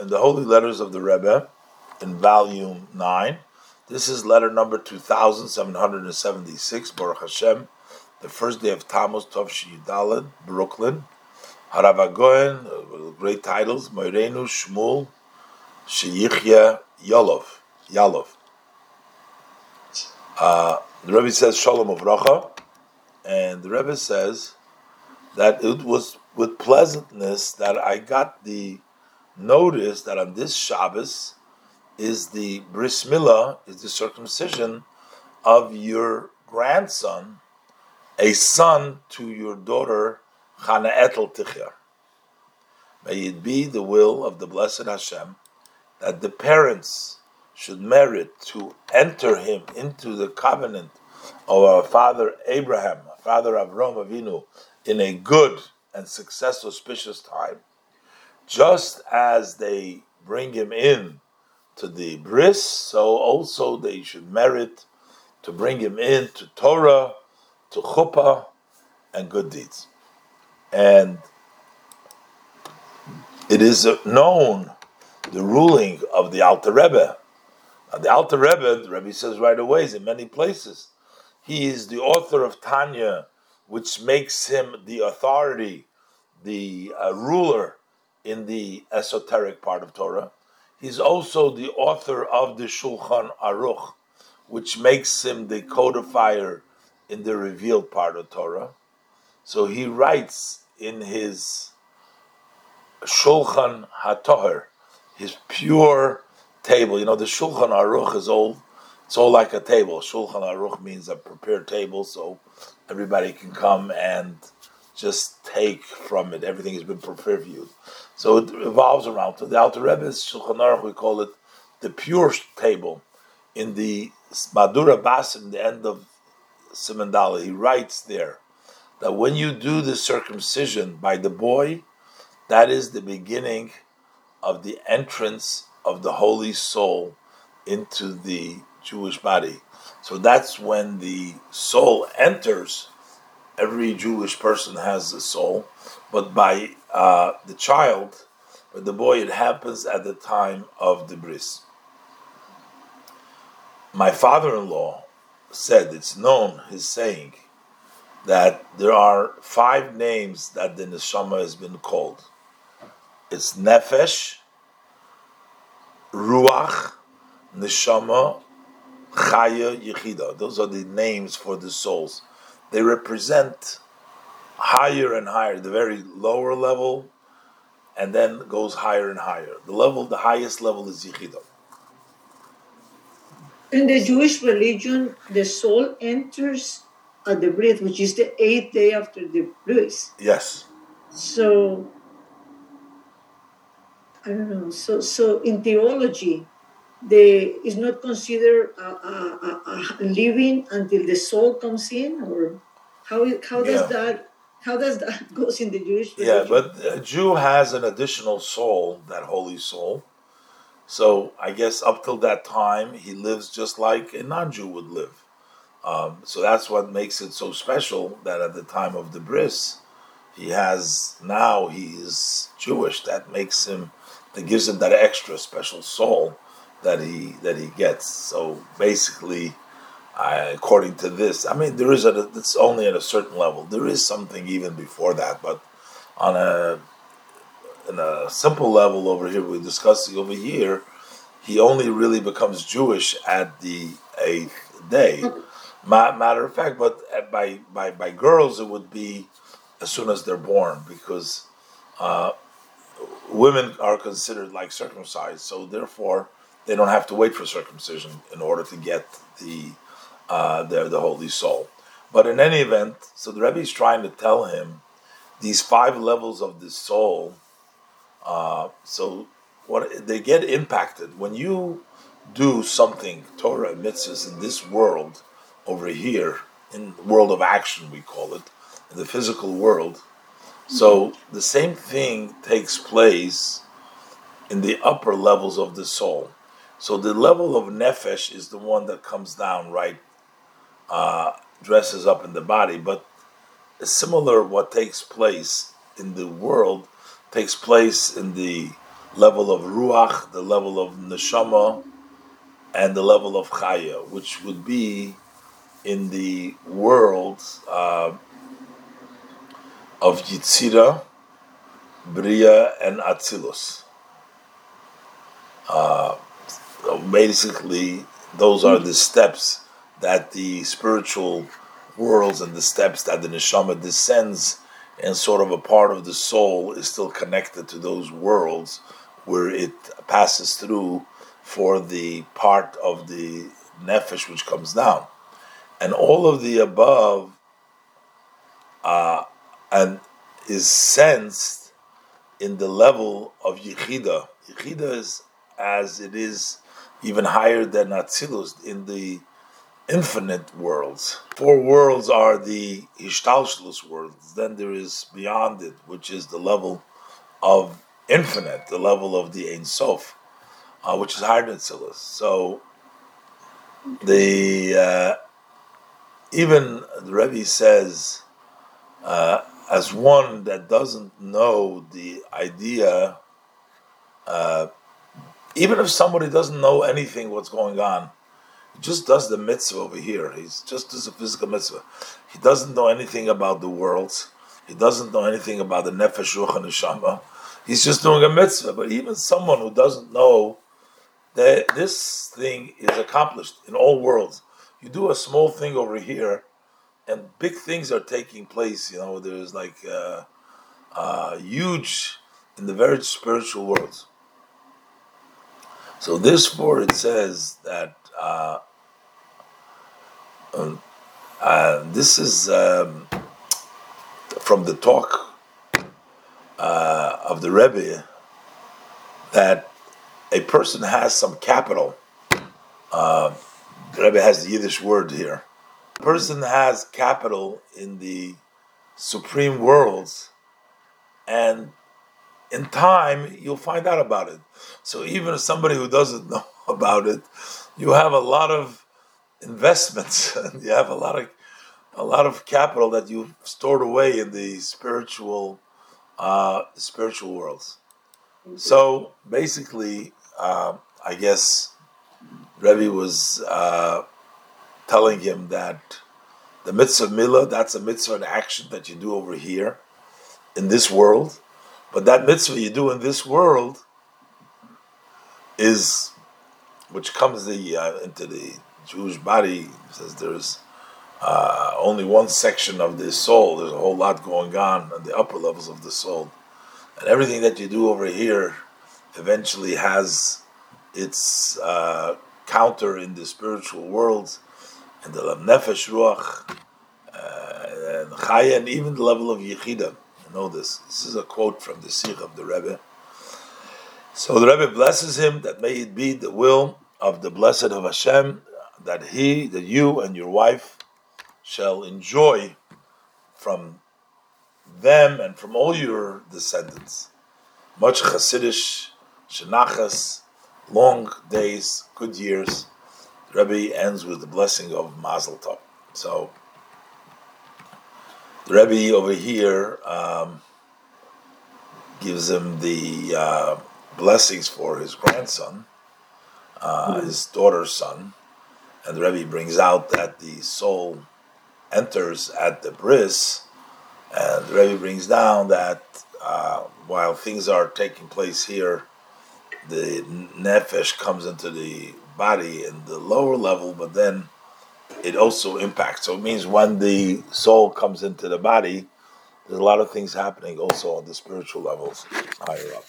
in the Holy Letters of the Rebbe, in volume 9. This is letter number 2776, Baruch Hashem, the first day of Tammuz, Tov Daled, Brooklyn. Haravagoyen, uh, great titles, Moirenu, Shmuel, Sheyichya, Yolov, Yalov. Uh, the Rebbe says Shalom of Avracha, and the Rebbe says that it was with pleasantness that I got the notice that on this Shabbos is the bris milah, is the circumcision of your grandson, a son to your daughter Chana Etel Tichar. May it be the will of the blessed Hashem that the parents should merit to enter him into the covenant of our father Abraham, father Avram Avinu, in a good and successful, auspicious time just as they bring him in to the bris, so also they should merit to bring him in to Torah, to chuppah, and good deeds. And it is known the ruling of the Alter Rebbe. Now, the Alter Rebbe, the Rebbe says right away, is in many places. He is the author of Tanya, which makes him the authority, the uh, ruler in the esoteric part of Torah. He's also the author of the Shulchan Aruch, which makes him the codifier in the revealed part of Torah. So he writes in his Shulchan HaToher, his pure table. You know, the Shulchan Aruch is all, it's all like a table. Shulchan Aruch means a prepared table, so everybody can come and just take from it. Everything has been prepared for you. So it revolves around. The Alter Rebbe's Shulchan Aruch, we call it the pure table. In the Mahadura Basra, in the end of Simandala, he writes there that when you do the circumcision by the boy, that is the beginning of the entrance of the holy soul into the Jewish body. So that's when the soul enters. Every Jewish person has a soul, but by uh, the child, but the boy, it happens at the time of the bris. My father-in-law said, it's known, his saying, that there are five names that the neshama has been called. It's nefesh, ruach, neshama, chaya, yechida. Those are the names for the souls. They represent higher and higher, the very lower level, and then goes higher and higher. The level, the highest level is Yechida. In the Jewish religion, the soul enters at the bris, which is the eighth day after the bris. Yes. So, I don't know. So, so in theology, the is not considered a, a, a, living until the soul comes in, or how how does yeah. that how does that goes in the Jewish religion? Yeah, but a Jew has an additional soul, that holy soul. So I guess up till that time, he lives just like a non-Jew would live. Um, so that's what makes it so special that at the time of the bris, he has now he is Jewish. That makes him, that gives him that extra special soul that he that he gets. So basically, uh, according to this, I mean, there is a, it's only at a certain level. There is something even before that, but on a in a simple level over here, we're discussing over here, he only really becomes Jewish at the eighth day. matter of fact, but by by by girls, it would be as soon as they're born because uh, women are considered like circumcised, so therefore they don't have to wait for circumcision in order to get the uh, the, the holy soul. But in any event, so the Rebbe is trying to tell him these five levels of the soul. Uh, so what they get impacted when you do something Torah mitzvahs in this world over here in the world of action we call it in the physical world. So the same thing takes place in the upper levels of the soul. So the level of nefesh is the one that comes down right uh, dresses up in the body, but similar what takes place in the world takes place in the level of ruach, the level of neshama, and the level of chaya, which would be in the world uh, of Yitzira, Bria, and Atzilus. Uh, basically, those are the steps that the spiritual worlds and the steps that the neshama descends and sort of a part of the soul is still connected to those worlds where it passes through for the part of the nefesh which comes down. And all of the above uh, and is sensed in the level of Yechida. Yechida is as it is even higher than Atzilus in the infinite worlds. Four worlds are the Hishtalshelus worlds. Then there is beyond it, which is the level of infinite, the level of the Ein Sof, uh, which is higher than Atzilus. So the uh, even the Rebbe says, uh, as one that doesn't know the idea, uh, even if somebody doesn't know anything what's going on, he just does the mitzvah over here. He's just does a physical mitzvah. He doesn't know anything about the worlds. He doesn't know anything about the nefesh ruach and neshama. He's just doing a mitzvah. But even someone who doesn't know that this thing is accomplished in all worlds. You do a small thing over here, and big things are taking place. You know, there's like uh, uh, huge in the very spiritual world. So this for it says that uh, um, uh, this is um, from the talk uh, of the Rebbe that a person has some capital. Uh, the Rebbe has the Yiddish word here. A person has capital in the supreme worlds, and in time you'll find out about it. So even if somebody who doesn't know about it, you have a lot of investments and you have a lot of a lot of capital that you've stored away in the spiritual uh, spiritual worlds. So basically, uh, I guess Rebbe was uh, telling him that the mitzvah milah, that's a mitzvah an action that you do over here in this world, but that mitzvah you do in this world is, which comes the, uh, into the Jewish body, says there's uh, only one section of the soul, there's a whole lot going on at the upper levels of the soul. And everything that you do over here eventually has its uh, counter in the spiritual world, and the nefesh ruach, uh, and chaya, and even the level of yechida. Know this. This is a quote from the sicha of the Rebbe. So the Rebbe blesses him that may it be the will of the blessed of Hashem that he, that you and your wife shall enjoy from them and from all your descendants. Much Chassidishe nachas, long days, good years. The Rebbe ends with the blessing of Mazel Tov. So, Rebbe over here um, gives him the uh, blessings for his grandson, uh, mm-hmm. his daughter's son, and the Rebbe brings out that the soul enters at the bris, and the Rebbe brings down that uh, while things are taking place here the nefesh comes into the body in the lower level, but then it also impacts. So it means when the soul comes into the body, there's a lot of things happening also on the spiritual levels higher up.